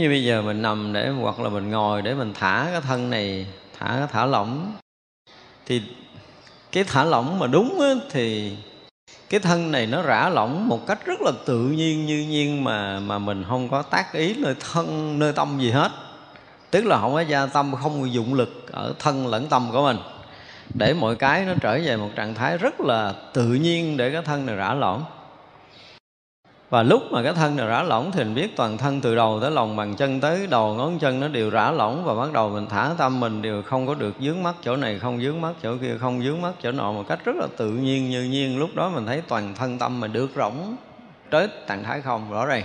như bây giờ mình nằm để hoặc là mình ngồi để mình thả cái thân này thả cái thả lỏng thì cái thả lỏng mà đúng á, thì cái thân này nó rã lỏng một cách rất là tự nhiên như nhiên mà mà mình không có tác ý nơi thân nơi tâm gì hết. Tức là không có gia tâm không dụng lực ở thân lẫn tâm của mình. Để mọi cái nó trở về một trạng thái rất là tự nhiên để cái thân này rã lỏng và lúc mà cái thân này rã lỏng thì mình biết toàn thân từ đầu tới lòng, bàn chân tới đầu, ngón chân nó đều rã lỏng và bắt đầu mình thả tâm mình đều không có được dướng mắt chỗ này, không dướng mắt chỗ kia, không dướng mắt chỗ nọ một cách rất là tự nhiên, như nhiên. Lúc đó mình thấy toàn thân tâm mình được rỗng tới trạng thái không, rõ ràng.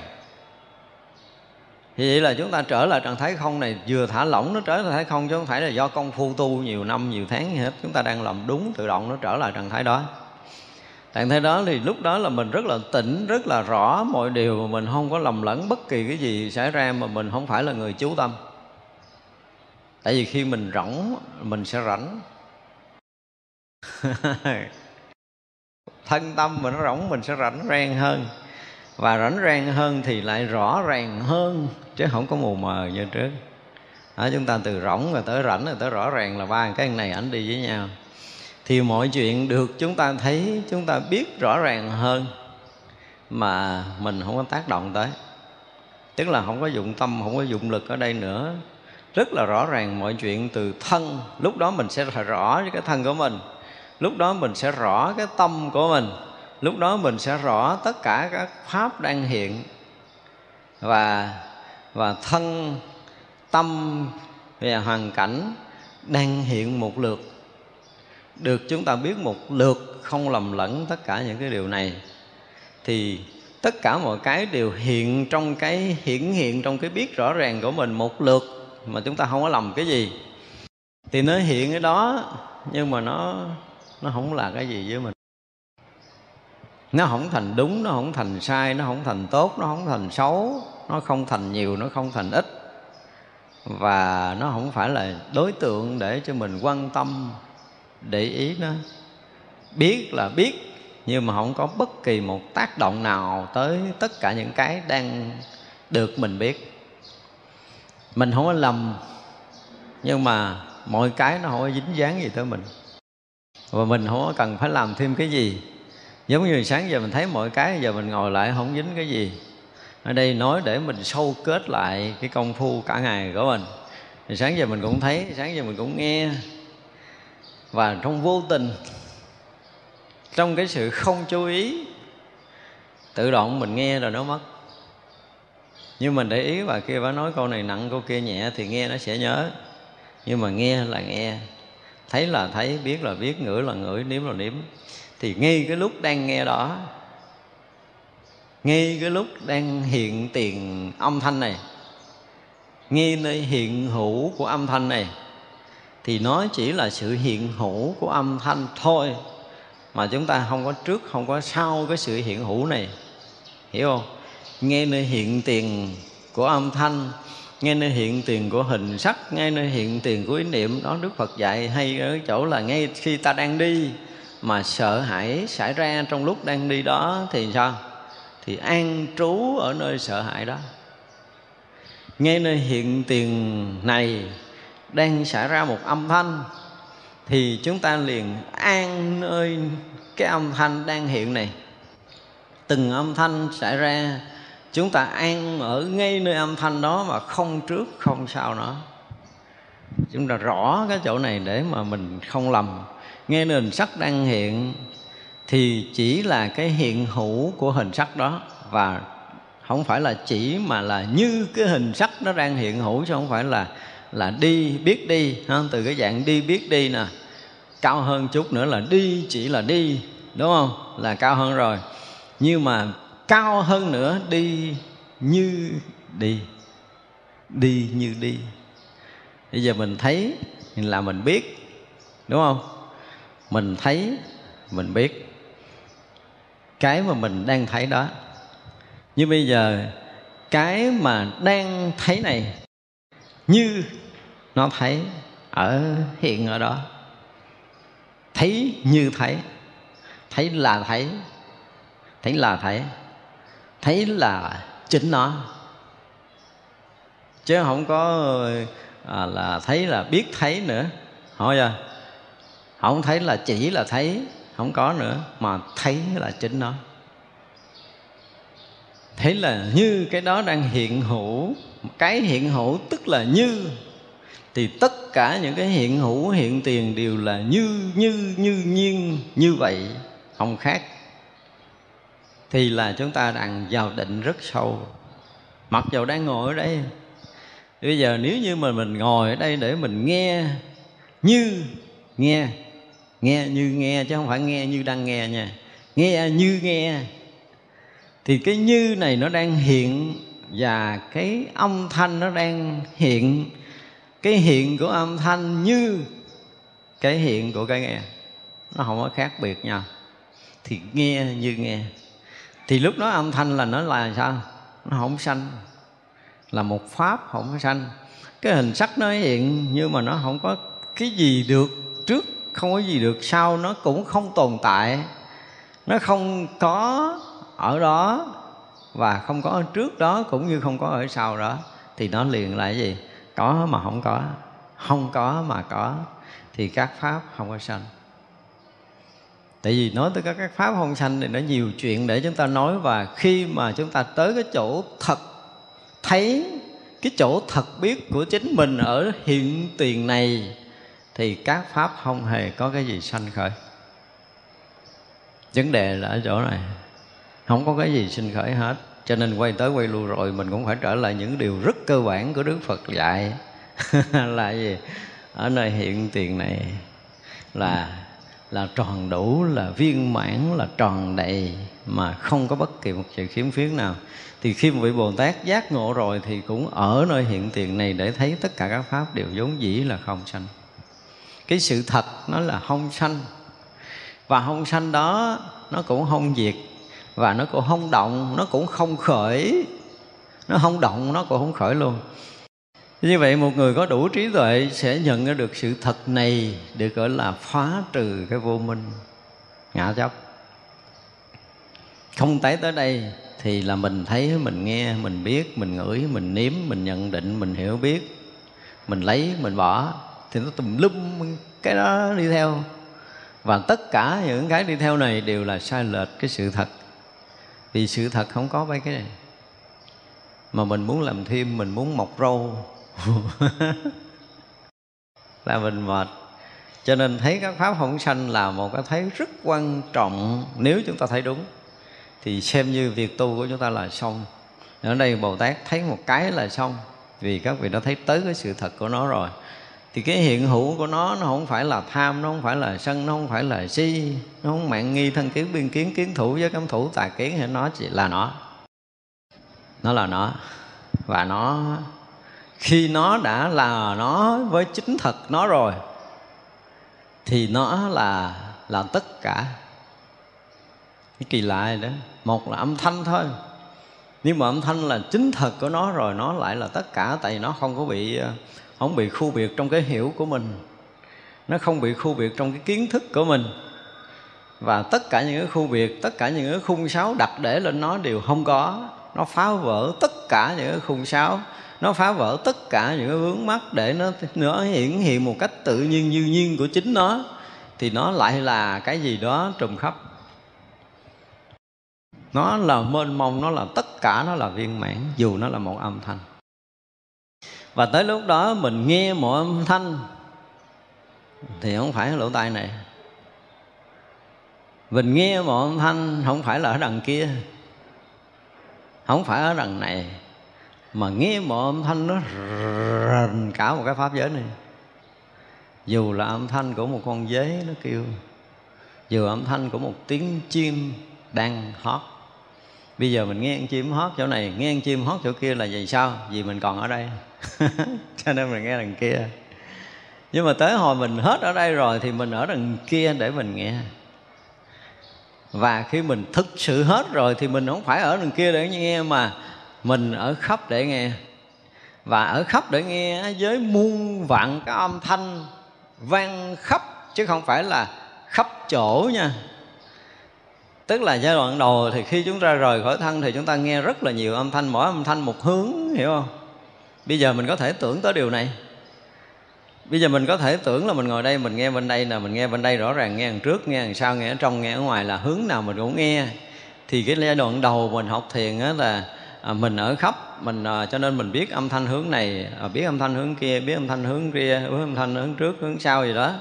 Thì vậy là chúng ta trở lại trạng thái không này, vừa thả lỏng nó trở lại trạng thái không, chứ không phải là do công phu tu nhiều năm, nhiều tháng gì hết. Chúng ta đang làm đúng tự động nó trở lại trạng thái đó trạng thái đó thì lúc đó là mình rất là tỉnh rất là rõ mọi điều mà mình không có lầm lẫn bất kỳ cái gì xảy ra mà mình không phải là người chú tâm. Tại vì khi mình rỗng mình sẽ rảnh. Thân tâm mà nó rỗng mình sẽ rảnh rang hơn. Và rảnh rang hơn thì lại rõ ràng hơn chứ không có mù mờ như trước. Đó, chúng ta từ rỗng rồi tới rảnh rồi tới rõ ràng là ba cái này ảnh đi với nhau thì mọi chuyện được chúng ta thấy, chúng ta biết rõ ràng hơn, mà mình không có tác động tới. Tức là không có dụng tâm, không có dụng lực ở đây nữa. Rất là rõ ràng mọi chuyện từ thân. Lúc đó mình sẽ rõ cái thân của mình. Lúc đó mình sẽ rõ cái tâm của mình. Lúc đó mình sẽ rõ tất cả các pháp đang hiện. Và và thân, tâm và hoàn cảnh đang hiện một lượt được chúng ta biết một lượt không lầm lẫn tất cả những cái điều này, thì tất cả mọi cái đều hiện trong cái hiển hiện trong cái biết rõ ràng của mình một lượt mà chúng ta không có lầm cái gì. Thì nó hiện cái đó, nhưng mà nó nó không là cái gì với mình. Nó không thành đúng, nó không thành sai, nó không thành tốt, nó không thành xấu, nó không thành nhiều, nó không thành ít. Và nó không phải là đối tượng để cho mình quan tâm để ý nó. Biết là biết, nhưng mà không có bất kỳ một tác động nào tới tất cả những cái đang được mình biết. Mình không có lầm, nhưng mà mọi cái nó không có dính dáng gì tới mình. Và mình không có cần phải làm thêm cái gì. Giống như sáng giờ mình thấy mọi cái, giờ mình ngồi lại không dính cái gì. Ở đây nói để mình sâu kết lại cái công phu cả ngày của mình. Thì sáng giờ mình cũng thấy, sáng giờ mình cũng nghe và trong vô tình, trong cái sự không chú ý, tự động mình nghe rồi nó mất. Nhưng mình để ý và kia bà nói câu này nặng, câu kia nhẹ thì nghe nó sẽ nhớ. Nhưng mà nghe là nghe. Thấy là thấy, biết là biết, ngửi là ngửi, nếm là nếm. Thì ngay cái lúc đang nghe đó, ngay cái lúc đang hiện tiền âm thanh này, ngay nơi hiện hữu của âm thanh này thì nó chỉ là sự hiện hữu của âm thanh thôi. Mà chúng ta không có trước, không có sau cái sự hiện hữu này. Hiểu không? Nghe nơi hiện tiền của âm thanh ngay nơi hiện tiền của hình sắc ngay nơi hiện tiền của ý niệm, đó đức phật dạy hay ở chỗ là ngay khi ta đang đi mà sợ hãi xảy ra trong lúc đang đi đó thì sao? Thì an trú ở nơi sợ hãi đó. Ngay nơi hiện tiền này đang xảy ra một âm thanh, thì chúng ta liền an nơi cái âm thanh đang hiện này. Từng âm thanh xảy ra, chúng ta an ở ngay nơi âm thanh đó mà không trước, không sau nữa. Chúng ta rõ cái chỗ này để mà mình không lầm. Nghe nền sắc đang hiện, thì chỉ là cái hiện hữu của hình sắc đó. Và không phải là chỉ mà là như cái hình sắc nó đang hiện hữu, chứ không phải là là đi biết đi, ha? từ cái dạng đi biết đi nè. Cao hơn chút nữa là đi chỉ là đi, đúng không? Là cao hơn rồi. Nhưng mà cao hơn nữa, đi như đi đi như đi. Bây giờ mình thấy là mình biết, đúng không? Mình thấy, mình biết. Cái mà mình đang thấy đó. Như bây giờ, cái mà đang thấy này như nó thấy ở hiện ở đó. Thấy như thấy. Thấy là thấy. Thấy là thấy. Thấy là chính nó. Chứ không có à, là thấy là biết thấy nữa. Hỏi chưa? Không thấy là chỉ là thấy. Không có nữa mà thấy là chính nó thấy là như cái đó đang hiện hữu, cái hiện hữu tức là như. Thì tất cả những cái hiện hữu, hiện tiền đều là như như như, nhiên, như vậy, không khác. Thì là chúng ta đang vào định rất sâu. Mặc dù đang ngồi ở đây, bây giờ nếu như mà mình ngồi ở đây để mình nghe, như, nghe nghe như nghe chứ không phải nghe như đang nghe nha. Nghe như nghe thì cái như này nó đang hiện và cái âm thanh nó đang hiện. Cái hiện của âm thanh như cái hiện của cái nghe. Nó không có khác biệt nhau thì nghe như nghe. Thì lúc đó âm thanh là nó là sao? Nó không sanh. Là một pháp không có sanh. Cái hình sắc nó hiện nhưng mà nó không có cái gì được trước, không có gì được sau. Nó cũng không tồn tại. Nó không có ở đó và không có ở trước đó cũng như không có ở sau đó, thì nó liền là gì? Có mà không có. Không có mà có, thì các pháp không có sanh. Tại vì nói tới các các pháp không sanh thì nó nhiều chuyện để chúng ta nói và khi mà chúng ta tới cái chỗ thật, thấy cái chỗ thật biết của chính mình ở hiện tiền này, thì các pháp không hề có cái gì sanh khởi. Vấn đề là ở chỗ này không có cái gì sinh khởi hết. Cho nên quay tới quay lui rồi, mình cũng phải trở lại những điều rất cơ bản của đức phật dạy. Là gì? Ở nơi hiện tiền này là là tròn đủ, là viên mãn, là tròn đầy, mà không có bất kỳ một sự khiếm khuyết nào. Thì khi một vị bồ tát giác ngộ rồi thì cũng ở nơi hiện tiền này để thấy tất cả các pháp đều vốn dĩ là không sanh. Cái sự thật nó là không sanh. Và không sanh đó nó cũng không diệt và nó cũng không động, nó cũng không khởi. Nó không động, nó cũng không khởi luôn. Như vậy một người có đủ trí tuệ sẽ nhận ra được sự thật này được gọi là phá trừ cái vô minh. Ngã chấp không tái tới đây thì là mình thấy, mình nghe, mình biết, mình ngửi, mình nếm, mình nhận định, mình hiểu biết. Mình lấy, mình bỏ. Thì nó tùm lum cái đó đi theo. Và tất cả những cái đi theo này đều là sai lệch cái sự thật vì sự thật không có mấy cái này. Mà mình muốn làm thêm, mình muốn mọc râu. Là mình mệt. Cho nên thấy các pháp không sanh là một cái thấy rất quan trọng. Nếu chúng ta thấy đúng, thì xem như việc tu của chúng ta là xong. Ở đây bồ tát thấy một cái là xong, vì các vị đã thấy tới cái sự thật của nó rồi thì cái hiện hữu của nó nó không phải là tham, nó không phải là sân, nó không phải là si, nó không mạng nghi thân kiến, biên kiến kiến thủ với cấm thủ, tà kiến thì nó chỉ là nó. Nó là nó. Và nó, khi nó đã là nó với chính thật nó rồi, thì nó là là tất cả. Cái kỳ lạ đó. Một là âm thanh thôi. Nhưng mà âm thanh là chính thật của nó rồi, nó lại là tất cả, tại vì nó không có bị ờ, không bị khu biệt trong cái hiểu của mình. Nó không bị khu biệt trong cái kiến thức của mình. Và tất cả những cái khu biệt, tất cả những cái khung sáo đặt để lên nó đều không có. Nó phá vỡ tất cả những cái khung sáo. Nó phá vỡ tất cả những cái vướng mắt để nó nó hiển hiện một cách tự nhiên như nhiên của chính nó. Thì nó lại là cái gì đó trùm khắp. Nó là mênh mông, nó là tất cả, nó là viên mãn, dù nó là một âm thanh và tới lúc đó mình nghe mọi âm thanh, thì không phải lỗ tai này. Mình nghe mọi âm thanh, không phải là ở đằng kia, không phải ở đằng này, mà nghe mọi âm thanh nó rần cả một cái pháp giới này. Dù là âm thanh của một con dế nó kêu, dù âm thanh của một tiếng chim đang hót bây giờ mình nghe con chim hót chỗ này, nghe con chim hót chỗ kia là vì sao? Vì mình còn ở đây. Cho nên mình nghe đằng kia. Nhưng mà tới hồi mình hết ở đây rồi thì mình ở đằng kia để mình nghe. Và khi mình thực sự hết rồi thì mình không phải ở đằng kia để nghe mà mình ở khắp để nghe. Và ở khắp để nghe với muôn vạn cái âm thanh vang khắp, chứ không phải là khắp chỗ nha tức là giai đoạn đầu thì khi chúng ta rời khỏi thân thì chúng ta nghe rất là nhiều âm thanh mỗi âm thanh một hướng hiểu không? Bây giờ mình có thể tưởng tới điều này. Bây giờ mình có thể tưởng là mình ngồi đây mình nghe bên đây là mình nghe bên đây rõ ràng nghe đằng trước nghe đằng sau nghe ở trong nghe ở ngoài là hướng nào mình cũng nghe. Thì cái giai đoạn đầu mình học thiền á là à, mình ở khắp mình à, cho nên mình biết âm thanh hướng này à, biết âm thanh hướng kia biết âm thanh hướng kia biết âm thanh hướng trước hướng sau gì đó.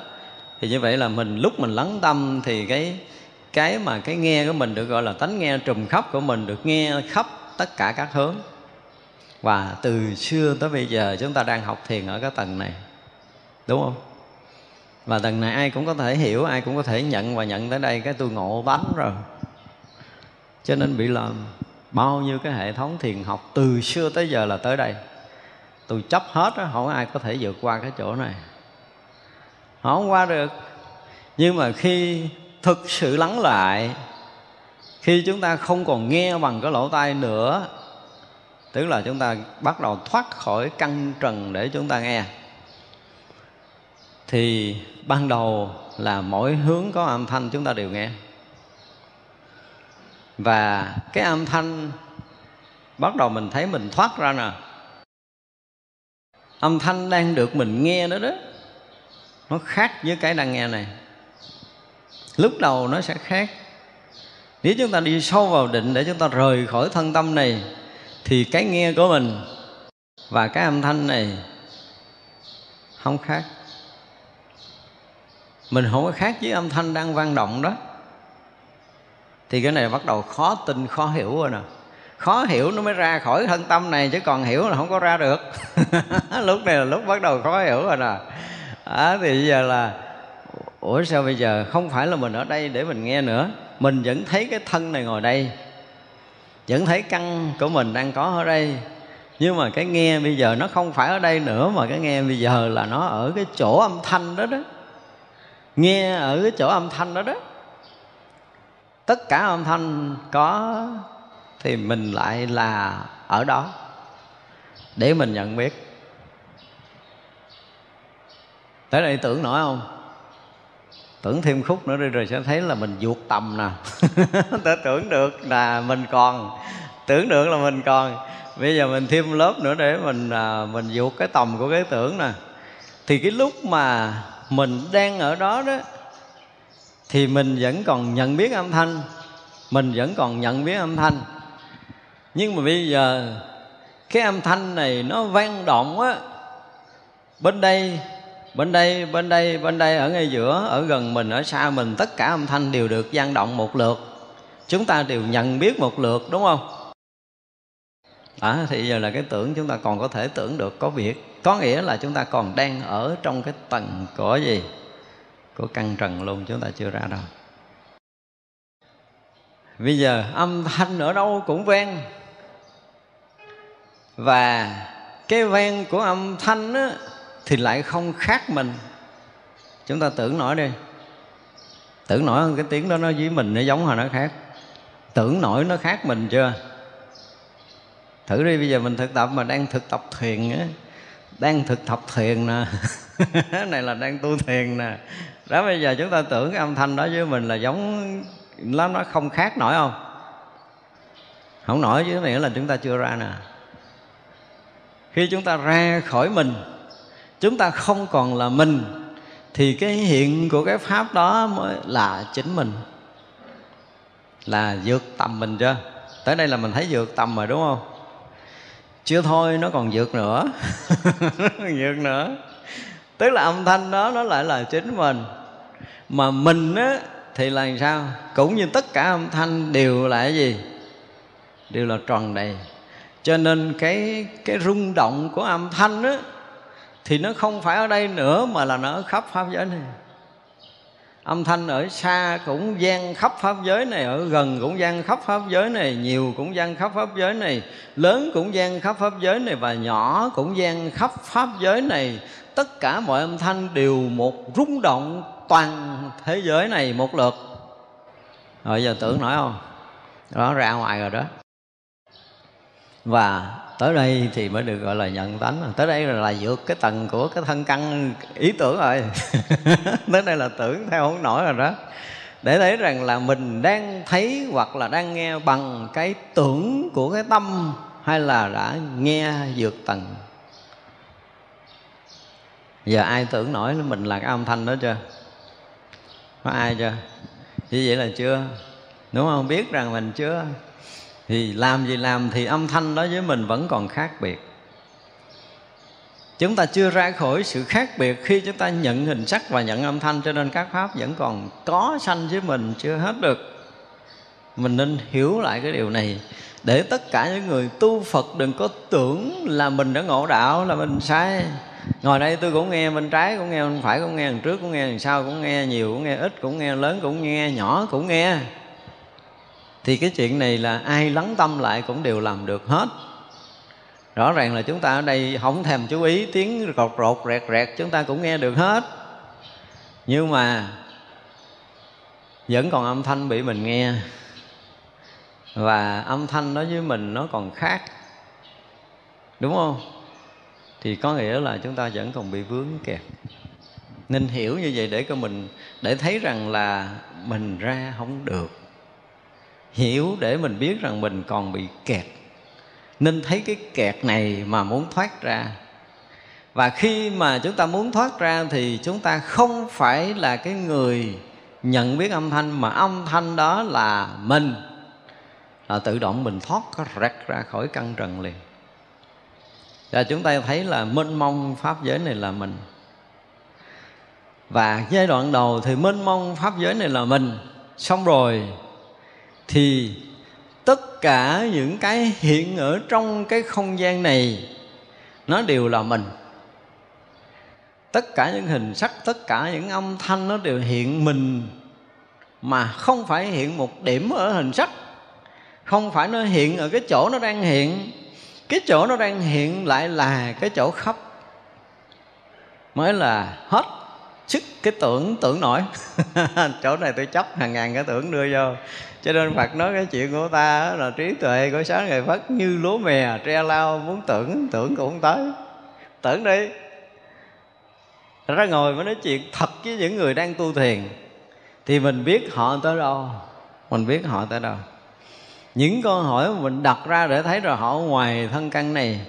Thì như vậy là mình lúc mình lắng tâm thì cái cái mà cái nghe của mình được gọi là tánh nghe trùm khắp của mình được nghe khắp tất cả các hướng. Và từ xưa tới bây giờ chúng ta đang học thiền ở cái tầng này đúng không? Và tầng này ai cũng có thể hiểu ai cũng có thể nhận và nhận tới đây cái tôi ngộ bánh rồi. Cho nên bị làm bao nhiêu cái hệ thống thiền học từ xưa tới giờ là tới đây. Tôi chấp hết đó, không ai có thể vượt qua cái chỗ này. Không qua được. Nhưng mà khi thực sự lắng lại. Khi chúng ta không còn nghe bằng cái lỗ tai nữa, tức là chúng ta bắt đầu thoát khỏi căn trần để chúng ta nghe. Thì ban đầu là mỗi hướng có âm thanh chúng ta đều nghe. Và cái âm thanh bắt đầu mình thấy mình thoát ra nè. Âm thanh đang được mình nghe đó đó, nó khác với cái đang nghe này lúc đầu nó sẽ khác. Nếu chúng ta đi sâu vào định để chúng ta rời khỏi thân tâm này thì cái nghe của mình và cái âm thanh này không khác. Mình không có khác với âm thanh đang vang động đó. Thì cái này bắt đầu khó tin khó hiểu rồi nè. Khó hiểu nó mới ra khỏi thân tâm này chứ còn hiểu là không có ra được. Lúc này là lúc bắt đầu khó hiểu rồi nè. À, thì bây giờ là ủa sao bây giờ không phải là mình ở đây để mình nghe nữa? Mình vẫn thấy cái thân này ngồi đây. Vẫn thấy căn của mình đang có ở đây. Nhưng mà cái nghe bây giờ nó không phải ở đây nữa, mà cái nghe bây giờ là nó ở cái chỗ âm thanh đó đó. Nghe ở cái chỗ âm thanh đó đó. Tất cả âm thanh có thì mình lại là ở đó để mình nhận biết. Tới đây tưởng nổi không? Tưởng thêm khúc nữa đi rồi sẽ thấy là mình vuột tầm nè. Ta tưởng được là mình còn. Tưởng được là mình còn. Bây giờ mình thêm lớp nữa để mình à, mình vuột cái tầm của cái tưởng nè. Thì cái lúc mà mình đang ở đó đó thì mình vẫn còn nhận biết âm thanh. Mình vẫn còn nhận biết âm thanh. Nhưng mà bây giờ cái âm thanh này nó vang động á. Bên đây bên đây bên đây bên đây ở ngay giữa ở gần mình ở xa mình tất cả âm thanh đều được gian động một lượt. Chúng ta đều nhận biết một lượt đúng không? À, thì giờ là cái tưởng chúng ta còn có thể tưởng được có việc. Có nghĩa là chúng ta còn đang ở trong cái tầng của gì? Của căn trần luôn chúng ta chưa ra đâu. Bây giờ âm thanh ở đâu cũng vang. Và cái vang của âm thanh á, thì lại không khác mình. Chúng ta tưởng nổi đi. Tưởng nổi cái tiếng đó nó với mình nó giống hay nó khác. Tưởng nổi nó khác mình chưa? Thử đi, bây giờ mình thực tập mà đang thực tập thiền á. Đang thực tập thiền nè. Này là đang tu thiền nè. Đó, bây giờ chúng ta tưởng cái âm thanh đó với mình là giống lắm nó không khác nổi không? Không nổi chứ nghĩa là chúng ta chưa ra nè. Khi chúng ta ra khỏi mình chúng ta không còn là mình, thì cái hiện của cái pháp đó mới là chính mình. Là vượt tầm mình chưa? Tới đây là mình thấy vượt tầm rồi, đúng không? Chưa thôi, nó còn vượt nữa. Vượt nữa. Tức là âm thanh đó, nó lại là chính mình. Mà mình á, thì là sao? Cũng như tất cả âm thanh đều là cái gì? Đều là tròn đầy. Cho nên cái cái rung động của âm thanh á thì nó không phải ở đây nữa mà là nó ở khắp pháp giới này. Âm thanh ở xa cũng gian khắp pháp giới này, ở gần cũng gian khắp pháp giới này, nhiều cũng gian khắp pháp giới này, lớn cũng gian khắp pháp giới này và nhỏ cũng gian khắp pháp giới này. Tất cả mọi âm thanh đều một rung động toàn thế giới này một lượt. Rồi giờ tưởng nổi không? Đó, ra ngoài rồi đó. Và tới đây thì mới được gọi là nhận tánh. Tới đây là vượt cái tầng của cái thân căn ý tưởng rồi. Tới đây là tưởng theo không nổi rồi đó. Để thấy rằng là mình đang thấy hoặc là đang nghe bằng cái tưởng của cái tâm hay là đã nghe vượt tầng. Giờ ai tưởng nổi mình là cái âm thanh đó chưa? Có ai chưa? Như vậy là chưa? Đúng không? Biết rằng mình chưa? Thì làm gì làm thì âm thanh đó với mình vẫn còn khác biệt. Chúng ta chưa ra khỏi sự khác biệt khi chúng ta nhận hình sắc và nhận âm thanh, cho nên các pháp vẫn còn có sanh với mình chưa hết được. Mình nên hiểu lại cái điều này. Để tất cả những người tu phật đừng có tưởng là mình đã ngộ đạo, là mình sai. Ngồi đây tôi cũng nghe, bên trái cũng nghe, bên phải cũng nghe, bên trước cũng nghe, bên sau cũng nghe, nhiều cũng nghe, ít cũng nghe, lớn cũng nghe, nhỏ cũng nghe thì cái chuyện này là ai lắng tâm lại cũng đều làm được hết. Rõ ràng là chúng ta ở đây không thèm chú ý, tiếng cọt rột, rẹt rẹt, chúng ta cũng nghe được hết. Nhưng mà vẫn còn âm thanh bị mình nghe. Và âm thanh đó với mình nó còn khác. Đúng không? Thì có nghĩa là chúng ta vẫn còn bị vướng kẹt. Nên hiểu như vậy để cho mình, để thấy rằng là mình ra không được hiểu để mình biết rằng mình còn bị kẹt. Nên thấy cái kẹt này mà muốn thoát ra. Và khi mà chúng ta muốn thoát ra thì chúng ta không phải là cái người nhận biết âm thanh, mà âm thanh đó là mình. Là tự động mình thoát rạch ra khỏi căn trần liền. Và chúng ta thấy là mênh mông pháp giới này là mình. Và giai đoạn đầu thì mênh mông pháp giới này là mình. Xong rồi thì tất cả những cái hiện ở trong cái không gian này, nó đều là mình. Tất cả những hình sắc, tất cả những âm thanh nó đều hiện mình, mà không phải hiện một điểm ở hình sắc. Không phải nó hiện ở cái chỗ nó đang hiện. Cái chỗ nó đang hiện lại là cái chỗ khắp. Mới là hết sức cái tưởng tưởng nổi. Chỗ này tôi chấp, hàng ngàn cái tưởng đưa vô. Cho nên phật nói cái chuyện của ta là trí tuệ của sáng ngày phất như lúa mè, tre lao muốn tưởng tưởng cũng tới. Tưởng đi. Ra ngồi mới nói chuyện thật với những người đang tu thiền. Thì mình biết họ tới đâu, mình biết họ tới đâu. Những câu hỏi mà mình đặt ra để thấy rồi họ ngoài thân căn này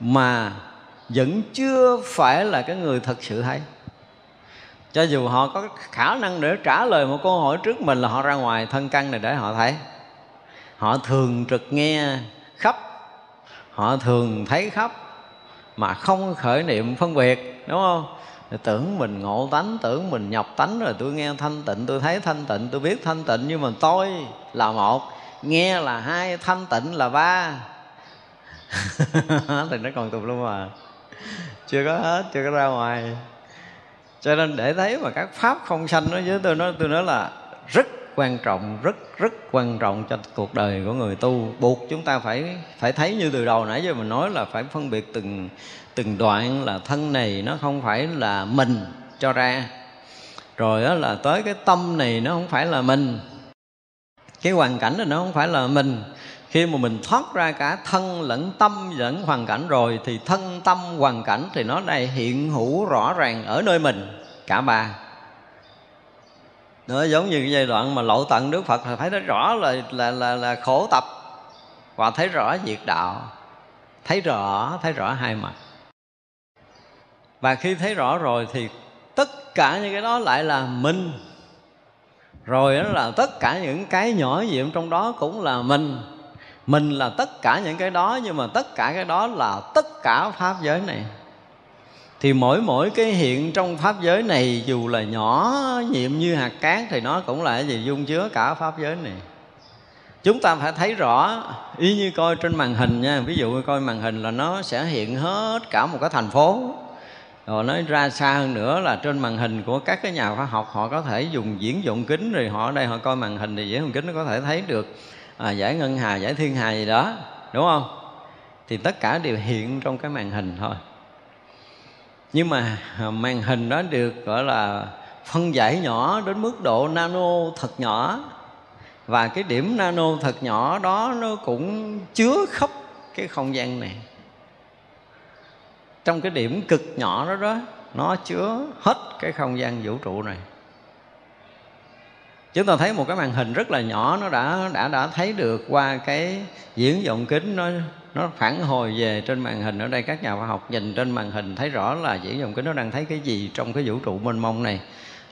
mà vẫn chưa phải là cái người thật sự thấy cho dù họ có khả năng để trả lời một câu hỏi trước mình là họ ra ngoài thân căn này để họ thấy. Họ thường trực nghe khắp, họ thường thấy khắp, mà không khởi niệm phân biệt, đúng không? Tưởng mình ngộ tánh, tưởng mình nhập tánh rồi tôi nghe thanh tịnh, tôi thấy thanh tịnh, tôi biết thanh tịnh, nhưng mà tôi là một, nghe là hai, thanh tịnh là ba. Thì nó còn tùm luôn mà. Chưa có hết, chưa có ra ngoài cho nên để thấy mà các pháp không sanh đó với tôi nói tôi nói là rất quan trọng, rất rất quan trọng cho cuộc đời của người tu. Buộc chúng ta phải phải thấy như từ đầu nãy giờ mình nói là phải phân biệt từng từng đoạn là thân này nó không phải là mình cho ra. Rồi đó là tới cái tâm này nó không phải là mình. Cái hoàn cảnh này nó không phải là mình khi mà mình thoát ra cả thân lẫn tâm lẫn hoàn cảnh rồi thì thân tâm hoàn cảnh thì nó đây hiện hữu rõ ràng ở nơi mình cả ba. Nó giống như cái giai đoạn mà lộ tận Đức Phật thì thấy nó rõ là là là, là khổ tập và thấy rõ diệt đạo thấy rõ thấy rõ hai mặt. Và khi thấy rõ rồi thì tất cả những cái đó lại là mình. Rồi đó là tất cả những cái nhỏ nhiệm trong đó cũng là mình mình là tất cả những cái đó, nhưng mà tất cả cái đó là tất cả pháp giới này. Thì mỗi mỗi cái hiện trong pháp giới này, dù là nhỏ, nhiệm như hạt cát, thì nó cũng là cái gì dung chứa cả pháp giới này. Chúng ta phải thấy rõ, y như coi trên màn hình nha. Ví dụ coi màn hình là nó sẽ hiện hết cả một cái thành phố. Rồi nói ra xa hơn nữa là trên màn hình của các cái nhà khoa học, họ có thể dùng diễn dụng kính, rồi họ ở đây họ coi màn hình thì diễn dụng kính nó có thể thấy được à, giải ngân hà giải thiên hà gì đó đúng không? Thì tất cả đều hiện trong cái màn hình thôi. Nhưng mà màn hình đó được gọi là phân giải nhỏ đến mức độ nano thật nhỏ. Và cái điểm nano thật nhỏ đó nó cũng chứa khắp cái không gian này. Trong cái điểm cực nhỏ đó đó nó chứa hết cái không gian vũ trụ này chúng ta thấy một cái màn hình rất là nhỏ nó đã đã đã thấy được qua cái diễn vọng kính nó nó phản hồi về trên màn hình. Ở đây các nhà khoa học nhìn trên màn hình thấy rõ là diễn vọng kính nó đang thấy cái gì trong cái vũ trụ mênh mông này.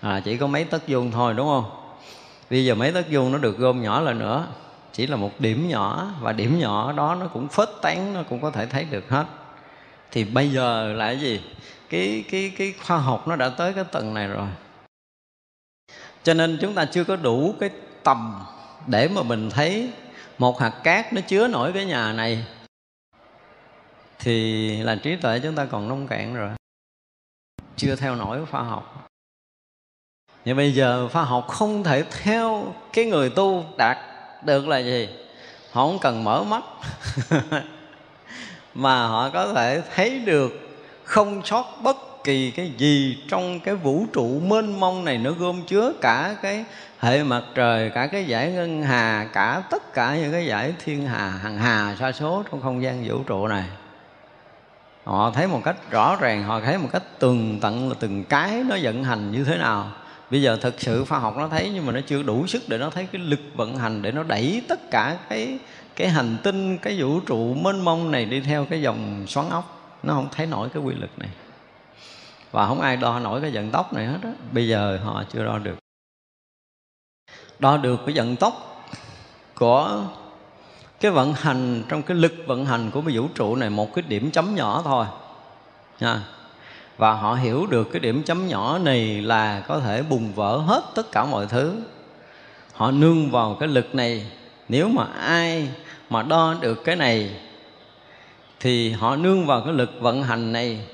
À, chỉ có mấy tấc vuông thôi đúng không? Bây giờ mấy tấc vuông nó được gom nhỏ lại nữa. Chỉ là một điểm nhỏ và điểm nhỏ đó nó cũng phết tán nó cũng có thể thấy được hết. Thì bây giờ là cái gì? Cái cái cái khoa học nó đã tới cái tầng này rồi cho nên chúng ta chưa có đủ cái tầm để mà mình thấy một hạt cát nó chứa nổi cái nhà này. Thì là trí tuệ chúng ta còn nông cạn rồi. Chưa theo nổi khoa học. Nhưng bây giờ khoa học không thể theo cái người tu đạt được là gì? Họ không cần mở mắt. Mà họ có thể thấy được không sót bất kỳ cái gì trong cái vũ trụ mênh mông này nó gom chứa cả cái hệ mặt trời, cả cái giải ngân hà, cả tất cả những cái giải thiên hà hằng hà, sa số trong không gian vũ trụ này. Họ thấy một cách rõ ràng, họ thấy một cách từng tận là từng cái nó vận hành như thế nào. Bây giờ thực sự khoa học nó thấy nhưng mà nó chưa đủ sức để nó thấy cái lực vận hành để nó đẩy tất cả cái cái hành tinh, cái vũ trụ mênh mông này đi theo cái dòng xoắn ốc. Nó không thấy nổi cái quy lực này và không ai đo nổi cái vận tốc này hết á. Bây giờ họ chưa đo được. Đo được cái vận tốc của cái vận hành, trong cái lực vận hành của cái vũ trụ này một cái điểm chấm nhỏ thôi. Nha. Và họ hiểu được cái điểm chấm nhỏ này là có thể bùng vỡ hết tất cả mọi thứ. Họ nương vào cái lực này. Nếu mà ai mà đo được cái này, thì họ nương vào cái lực vận hành này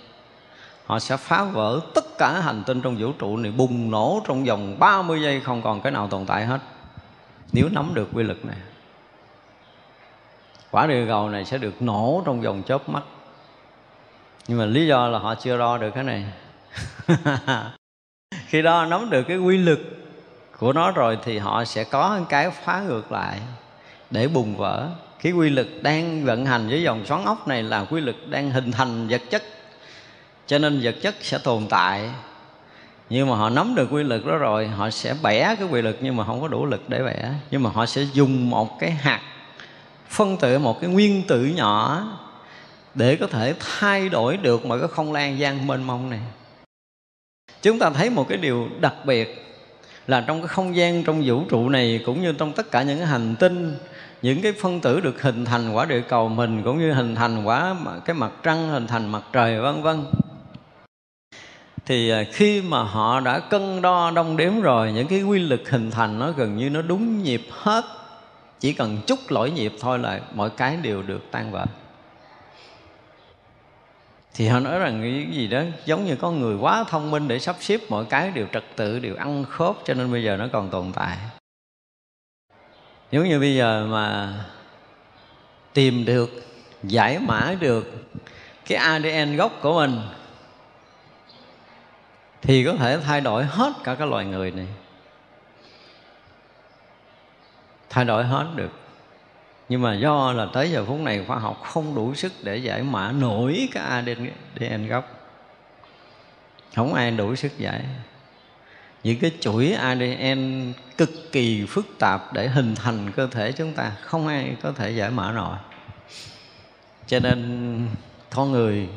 họ sẽ phá vỡ tất cả hành tinh trong vũ trụ này, bùng nổ trong vòng 30 giây, không còn cái nào tồn tại hết. Nếu nắm được quy lực này, quả địa cầu này sẽ được nổ trong vòng chớp mắt. Nhưng mà lý do là họ chưa đo được cái này. Khi đo nắm được cái quy lực của nó rồi thì họ sẽ có cái phá ngược lại để bùng vỡ. Cái quy lực đang vận hành với dòng xoắn ốc này là quy lực đang hình thành vật chất cho nên vật chất sẽ tồn tại. Nhưng mà họ nắm được quy lực đó rồi, họ sẽ bẻ cái quy lực nhưng mà không có đủ lực để bẻ. Nhưng mà họ sẽ dùng một cái hạt, phân tử, một cái nguyên tử nhỏ để có thể thay đổi được mọi cái không lan gian mênh mông này. Chúng ta thấy một cái điều đặc biệt là trong cái không gian trong vũ trụ này cũng như trong tất cả những cái hành tinh, những cái phân tử được hình thành quả địa cầu mình cũng như hình thành quả cái mặt trăng, hình thành mặt trời, vân vân thì à, khi mà họ đã cân đo đong đếm rồi, những cái quy lực hình thành nó gần như nó đúng nhịp hết. Chỉ cần chút lỗi nhịp thôi là mọi cái đều được tan vỡ. Thì họ nói rằng cái gì đó, giống như có người quá thông minh để sắp xếp mọi cái đều trật tự, đều ăn khớp, cho nên bây giờ nó còn tồn tại. Giống như bây giờ mà tìm được, giải mã được cái ADN gốc của mình thì có thể thay đổi hết cả cái loài người này. Thay đổi hết được. Nhưng mà do là tới giờ phút này khoa học không đủ sức để giải mã nổi cái ADN gốc. Không ai đủ sức giải. Những cái chuỗi ADN cực kỳ phức tạp để hình thành cơ thể chúng ta, không ai có thể giải mã nổi. Cho nên con người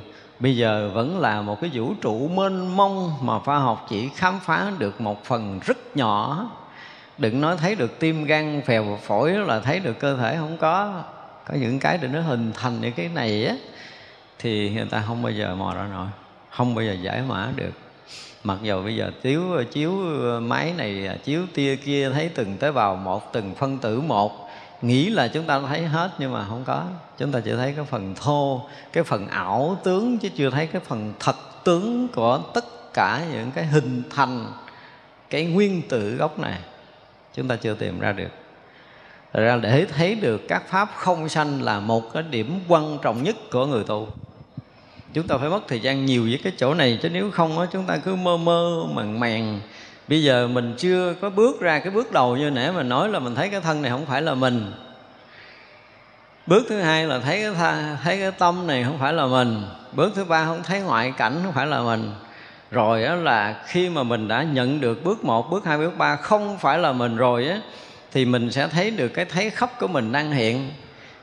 bây giờ vẫn là một cái vũ trụ mênh mông mà khoa học chỉ khám phá được một phần rất nhỏ. Đừng nói thấy được tim gan phèo phổi là thấy được cơ thể không có. Có những cái để nó hình thành những cái này á, thì người ta không bao giờ mò ra nổi, không bao giờ giải mã được. Mặc dù bây giờ chiếu chiếu máy này, chiếu tia kia, thấy từng tế bào một, từng phân tử một nghĩ là chúng ta thấy hết nhưng mà không có. Chúng ta chỉ thấy cái phần thô, cái phần ảo tướng chứ chưa thấy cái phần thật tướng của tất cả những cái hình thành cái nguyên tử gốc này. Chúng ta chưa tìm ra được. Thật ra để thấy được các pháp không sanh là một cái điểm quan trọng nhất của người tu. Chúng ta phải mất thời gian nhiều với cái chỗ này chứ nếu không á, chúng ta cứ mơ mơ, màng màng bây giờ mình chưa có bước ra cái bước đầu như nãy mình nói là mình thấy cái thân này không phải là mình. Bước thứ hai là thấy cái tha, thấy cái tâm này không phải là mình. Bước thứ ba không thấy ngoại cảnh không phải là mình. Rồi đó là khi mà mình đã nhận được bước một bước hai bước ba không phải là mình rồi á thì mình sẽ thấy được cái thấy khắp của mình đang hiện.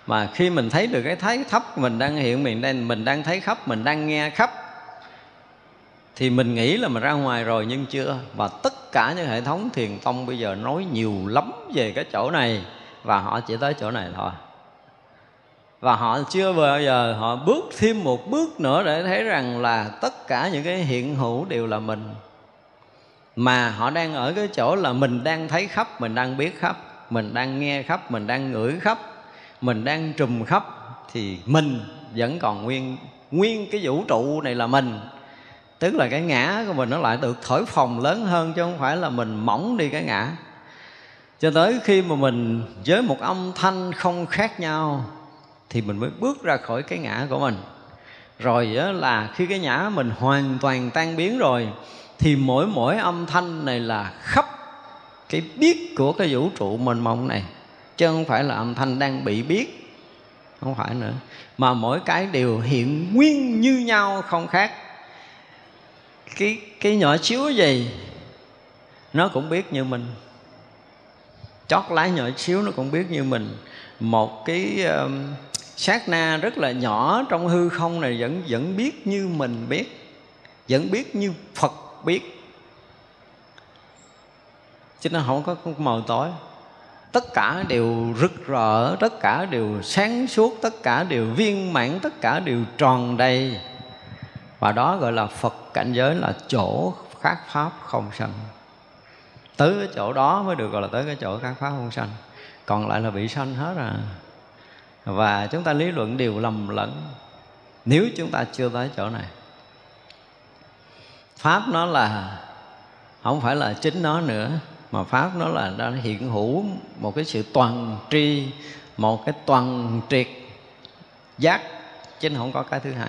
Mà khi mình thấy được cái thấy thấp mình đang hiện mình đang mình đang thấy khắp mình đang nghe khắp thì mình nghĩ là mình ra ngoài rồi nhưng chưa. Và tất cả những hệ thống thiền tông bây giờ nói nhiều lắm về cái chỗ này, và họ chỉ tới chỗ này thôi. Và họ chưa bao giờ, họ bước thêm một bước nữa để thấy rằng là tất cả những cái hiện hữu đều là mình. Mà họ đang ở cái chỗ là mình đang thấy khắp, mình đang biết khắp, mình đang nghe khắp, mình đang ngửi khắp, mình đang trùm khắp, thì mình vẫn còn nguyên nguyên cái vũ trụ này là mình tức là cái ngã của mình nó lại được thổi phồng lớn hơn chứ không phải là mình mỏng đi cái ngã. Cho tới khi mà mình với một âm thanh không khác nhau thì mình mới bước ra khỏi cái ngã của mình. Rồi đó là khi cái ngã mình hoàn toàn tan biến rồi thì mỗi mỗi âm thanh này là khắp cái biết của cái vũ trụ mênh mông này. Chứ không phải là âm thanh đang bị biết. Không phải nữa. Mà mỗi cái đều hiện nguyên như nhau, không khác cái cái nhỏ xíu gì nó cũng biết như mình. Chót lái nhỏ xíu nó cũng biết như mình. Một cái um, sát na rất là nhỏ trong hư không này vẫn vẫn biết như mình biết vẫn biết như phật biết. Chứ nó không có màu tối tất cả đều rực rỡ tất cả đều sáng suốt tất cả đều viên mãn tất cả đều tròn đầy và đó gọi là phật cảnh giới là chỗ khác pháp không sanh. Tới cái chỗ đó mới được gọi là tới cái chỗ khác pháp không sanh. Còn lại là bị sanh hết à. Và chúng ta lý luận đều lầm lẫn. Nếu chúng ta chưa tới chỗ này, pháp nó là, không phải là chính nó nữa, mà pháp nó là nó hiện hữu một cái sự toàn tri, một cái toàn triệt giác. Chứ không có cái thứ hai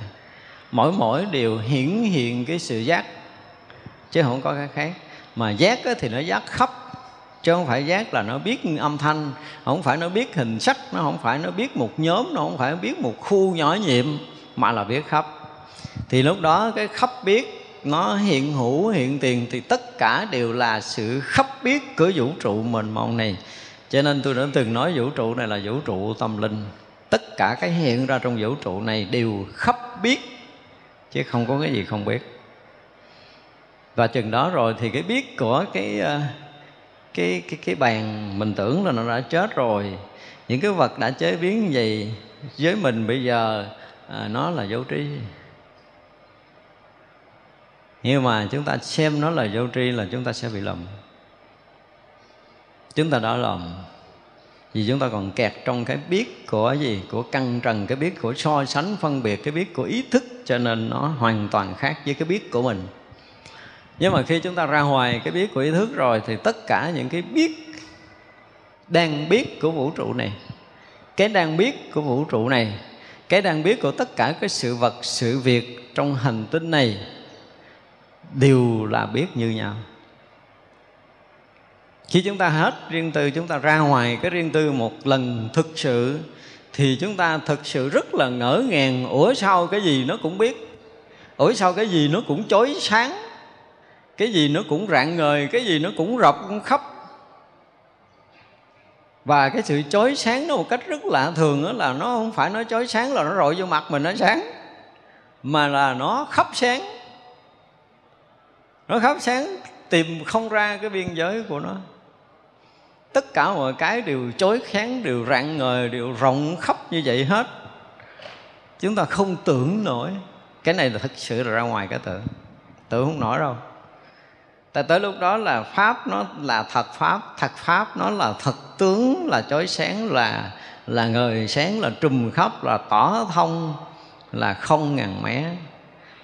mỗi mỗi đều hiển hiện cái sự giác, chứ không có cái khác. Mà giác thì nó giác khắp, chứ không phải giác là nó biết âm thanh, không phải nó biết hình sắc, nó không phải nó biết một nhóm, nó không phải biết một khu nhỏ nhiệm, mà là biết khắp. Thì lúc đó cái khắp biết nó hiện hữu, hiện tiền, thì tất cả đều là sự khắp biết của vũ trụ mình mong này. Cho nên tôi đã từng nói vũ trụ này là vũ trụ tâm linh. Tất cả cái hiện ra trong vũ trụ này đều khắp biết chứ không có cái gì không biết. Và chừng đó rồi thì cái biết của cái ờ, cái cái cái bàn mình tưởng là nó đã chết rồi. Những cái vật đã chế biến như vậy với mình bây giờ à, nó là vô tri. Nhưng mà chúng ta xem nó là vô tri là chúng ta sẽ bị lầm. Chúng ta đã lầm. Vì chúng ta còn kẹt trong cái biết của gì? Của căng trần cái biết của so sánh phân biệt cái biết của ý thức cho nên nó hoàn toàn khác với cái biết của mình. Nhưng mà khi chúng ta ra ngoài cái biết của ý thức rồi thì tất cả những cái biết đang biết của vũ trụ này, cái đang biết của vũ trụ này, cái đang biết của tất cả cái sự vật, sự việc trong hành tinh này đều là biết như nhau. Khi chúng ta hết riêng tư, chúng ta ra ngoài cái riêng tư một lần thực sự thì chúng ta thực sự rất là ngỡ ngàng, ủa sao cái gì nó cũng biết? Ủa sao cái gì nó cũng chói sáng? Cái gì nó cũng rạng ngời? Cái gì nó cũng rộng cũng khắp? Và cái sự chói sáng nó một cách rất lạ thường đó là nó không phải nó chói sáng là nó rọi vô mặt mình nó sáng, mà là nó khắp sáng. Nó khắp sáng tìm không ra cái biên giới của nó tất cả mọi cái đều chối kháng, đều rạng ngời đều rộng khắp như vậy hết. Chúng ta không tưởng nổi. Cái này là thực sự là ra ngoài cái tưởng tưởng không nổi đâu. Tại tới lúc đó là pháp nó là thật pháp thật pháp nó là thật tướng là chói sáng là là ngời sáng là trùm khắp là tỏ thông là không ngàn mé.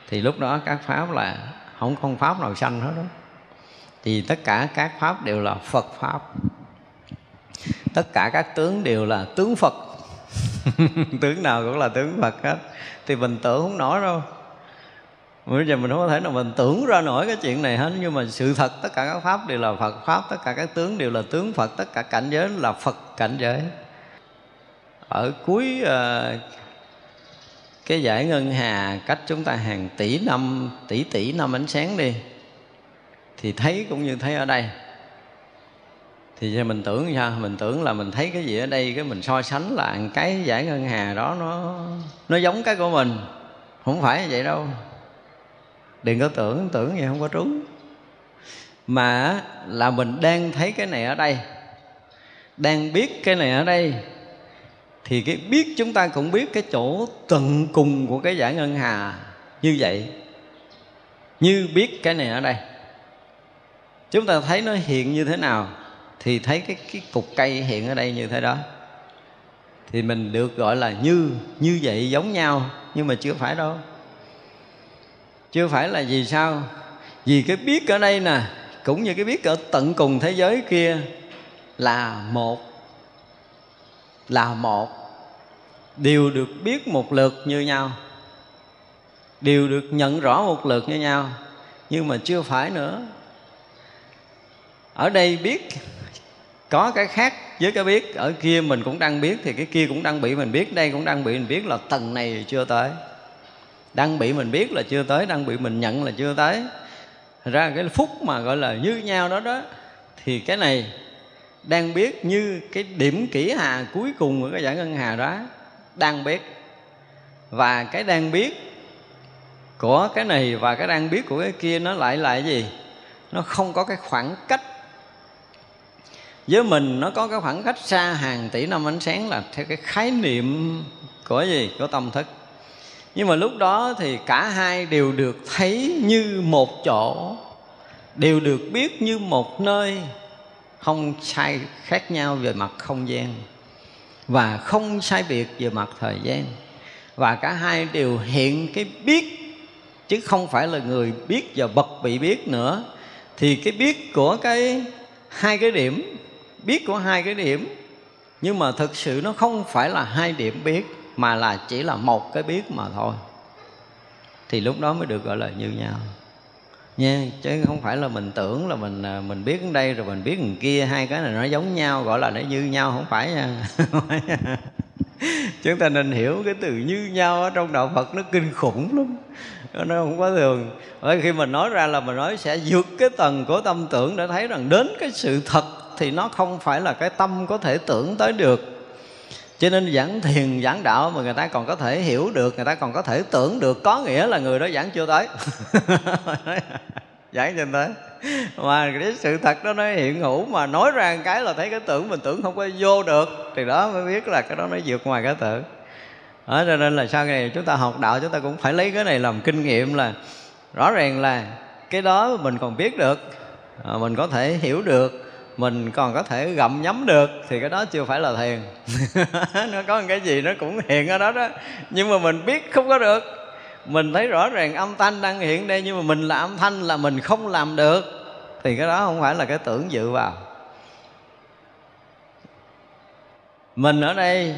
Thì lúc đó các pháp là không không pháp nào sanh hết đó thì tất cả các pháp đều là phật pháp tất cả các tướng đều là tướng phật. Tướng nào cũng là tướng phật hết. Thì mình tưởng không nổi đâu. Bây giờ mình không có thể nào mình tưởng ra nổi cái chuyện này hết. Nhưng mà sự thật tất cả các pháp đều là phật pháp tất cả các tướng đều là tướng phật tất cả cảnh giới là phật cảnh giới. Ở cuối uh, cái giải ngân hà cách chúng ta hàng tỷ năm tỷ tỷ năm ánh sáng đi thì thấy cũng như thấy ở đây thì mình tưởng sao? Mình tưởng là mình thấy cái gì ở đây, cái mình so sánh là cái giải ngân hà đó nó nó giống cái của mình. Không phải vậy đâu. Đừng có tưởng tưởng vậy không có trúng. Mà là mình đang thấy cái này ở đây, đang biết cái này ở đây, thì cái biết chúng ta cũng biết cái chỗ tận cùng của cái giải ngân hà như vậy, như biết cái này ở đây. Chúng ta thấy nó hiện như thế nào? Thì thấy cái cái cục cây hiện ở đây như thế đó. Thì mình được gọi là như như vậy giống nhau, nhưng mà chưa phải đâu. Chưa phải là gì sao? Vì cái biết ở đây nè, cũng như cái biết ở tận cùng thế giới kia là một là một. Đều được biết một lượt như nhau. Đều được nhận rõ một lượt như nhau, nhưng mà chưa phải nữa. Ở đây biết có cái khác với cái biết, ở kia mình cũng đang biết, thì cái kia cũng đang bị mình biết, đây cũng đang bị mình biết là tầng này chưa tới. Đang bị mình biết là chưa tới, đang bị mình nhận là chưa tới. Thật ra cái phút mà gọi là như nhau đó đó, thì cái này đang biết như cái điểm kỹ hà cuối cùng của cái giải ngân hà đó, đang biết. Và cái đang biết của cái này và cái đang biết của cái kia nó lại lại gì? Nó không có cái khoảng cách với mình nó có cái khoảng cách xa hàng tỷ năm ánh sáng là theo cái khái niệm của gì? Của tâm thức. Nhưng mà lúc đó thì cả hai đều được thấy như một chỗ, đều được biết như một nơi, không sai khác nhau về mặt không gian và không sai biệt về mặt thời gian. Và cả hai đều hiện cái biết, chứ không phải là người biết và bậc bị biết nữa. Thì cái biết của cái hai cái điểm biết của hai cái điểm. Nhưng mà thực sự nó không phải là hai điểm biết, mà là chỉ là một cái biết mà thôi. Thì lúc đó mới được gọi là như nhau. Nha, chứ không phải là mình tưởng là mình à, mình biết ở đây rồi mình biết ở kia, hai cái này nó giống nhau, gọi là nó như nhau, không phải nha. Chúng ta nên hiểu cái từ như nhau ở trong đạo Phật nó kinh khủng lắm. Nó không có thường. Bởi khi mình nói ra là mình nói sẽ vượt cái tầng của tâm tưởng để thấy rằng đến cái sự thật thì nó không phải là cái tâm có thể tưởng tới được. Cho nên giảng thiền giảng đạo mà người ta còn có thể hiểu được người ta còn có thể tưởng được có nghĩa là người đó giảng chưa tới. Giảng trên tới. Mà cái sự thật đó nó hiện hữu mà nói ra cái là thấy cái tưởng mình tưởng không có vô được thì đó mới biết là cái đó nó vượt ngoài cái tưởng. Đó, cho nên là sau này chúng ta học đạo chúng ta cũng phải lấy cái này làm kinh nghiệm là rõ ràng là cái đó mình còn biết được à, mình có thể hiểu được mình còn có thể gặm nhấm được, thì cái đó chưa phải là thiền. Nó có một cái gì nó cũng hiện ở đó đó. Nhưng mà mình biết không có được. Mình thấy rõ ràng âm thanh đang hiện đây, nhưng mà mình là âm thanh là mình không làm được. Thì cái đó không phải là cái tưởng dự vào. Mình ở đây,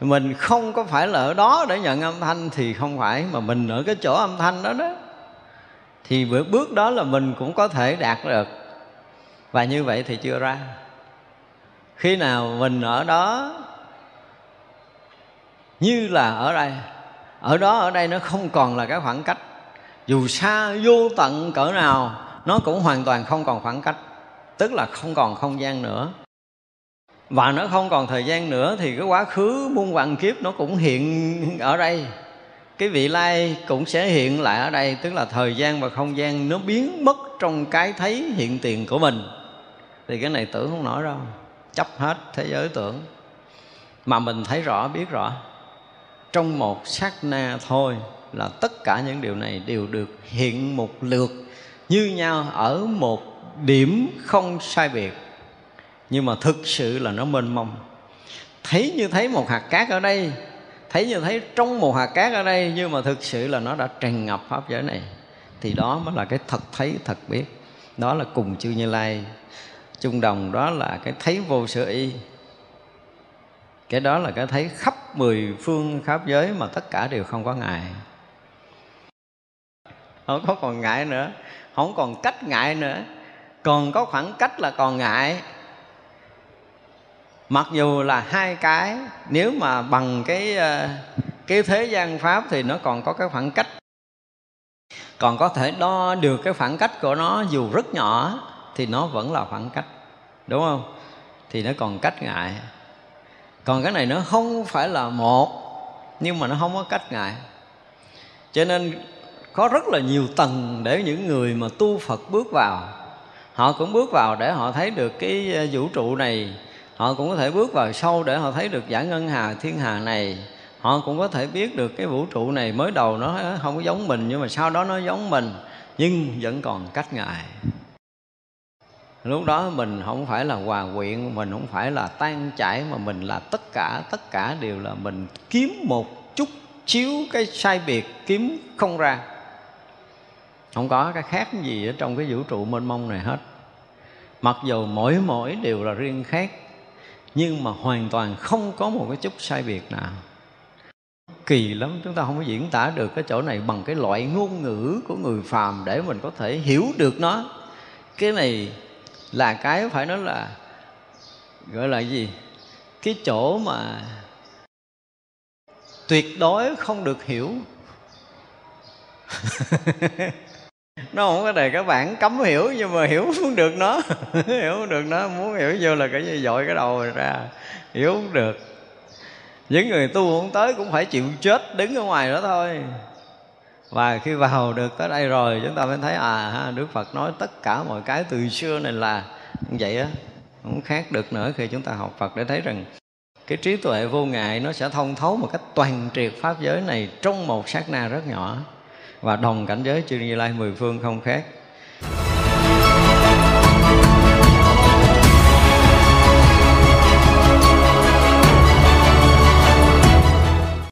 mình không có phải là ở đó để nhận âm thanh, thì không phải mà mình ở cái chỗ âm thanh đó đó. Thì bước bước đó là mình cũng có thể đạt được và như vậy thì chưa ra. Khi nào mình ở đó, như là ở đây, ở đó, ở đây nó không còn là cái khoảng cách. Dù xa, vô tận, cỡ nào, nó cũng hoàn toàn không còn khoảng cách. Tức là không còn không gian nữa. Và nó không còn thời gian nữa thì cái quá khứ muôn vạn kiếp nó cũng hiện ở đây. Cái vị lai cũng sẽ hiện lại ở đây. Tức là thời gian và không gian nó biến mất trong cái thấy hiện tiền của mình thì cái này tưởng không nổi đâu. Chấp hết thế giới tưởng. Mà mình thấy rõ, biết rõ. Trong một sát na thôi là tất cả những điều này đều được hiện một lượt như nhau ở một điểm không sai biệt. Nhưng mà thực sự là nó mênh mông. Thấy như thấy một hạt cát ở đây, thấy như thấy trong một hạt cát ở đây, nhưng mà thực sự là nó đã tràn ngập pháp giới này, thì đó mới là cái thật thấy, thật biết. Đó là cùng chư như lai chung đồng đó là cái thấy vô sở y. Cái đó là cái thấy khắp mười phương khắp giới mà tất cả đều không có ngại. Không có còn ngại nữa, không còn cách ngại nữa. Còn có khoảng cách là còn ngại. Mặc dù là hai cái, nếu mà bằng cái ờ, cái thế gian pháp thì nó còn có cái khoảng cách. Còn có thể đo được cái khoảng cách của nó dù rất nhỏ thì nó vẫn là khoảng cách, đúng không? Thì nó còn cách ngại. Còn cái này nó không phải là một, nhưng mà nó không có cách ngại. Cho nên có rất là nhiều tầng để những người mà tu phật bước vào. Họ cũng bước vào để họ thấy được cái ờ, vũ trụ này. Họ cũng có thể bước vào sâu để họ thấy được giải ngân hà, thiên hà này. Họ cũng có thể biết được cái vũ trụ này. Mới đầu nó không có giống mình, nhưng mà sau đó nó giống mình, nhưng vẫn còn cách ngại lúc đó mình không phải là hòa quyện, mình không phải là tan chảy, mà mình là tất cả tất cả đều là mình kiếm một chút chiếu cái sai biệt, kiếm không ra. Không có cái khác gì ở trong cái vũ trụ mênh mông này hết. Mặc dù mỗi mỗi đều là riêng khác, nhưng mà hoàn toàn không có một cái chút sai biệt nào. Kỳ lắm, chúng ta không có diễn tả được cái chỗ này bằng cái loại ngôn ngữ của người phàm để mình có thể hiểu được nó. Cái này là cái phải nói là gọi là gì? Cái chỗ mà tuyệt đối không được hiểu. Nó không có đề các bạn cấm hiểu, nhưng mà hiểu không được nó. Hiểu không được nó, muốn hiểu vô là cái gì? Dội cái đầu ra. Hiểu không được. Những người tu không tới cũng phải chịu chết đứng ở ngoài đó thôi và khi vào được tới đây rồi, chúng ta mới thấy à đức phật nói tất cả mọi cái từ xưa này là vậy á, không khác được nữa khi chúng ta học phật để thấy rằng cái trí tuệ vô ngại nó sẽ thông thấu một cách toàn triệt pháp giới này trong một sát na rất nhỏ và đồng cảnh giới chư như lai mười phương không khác.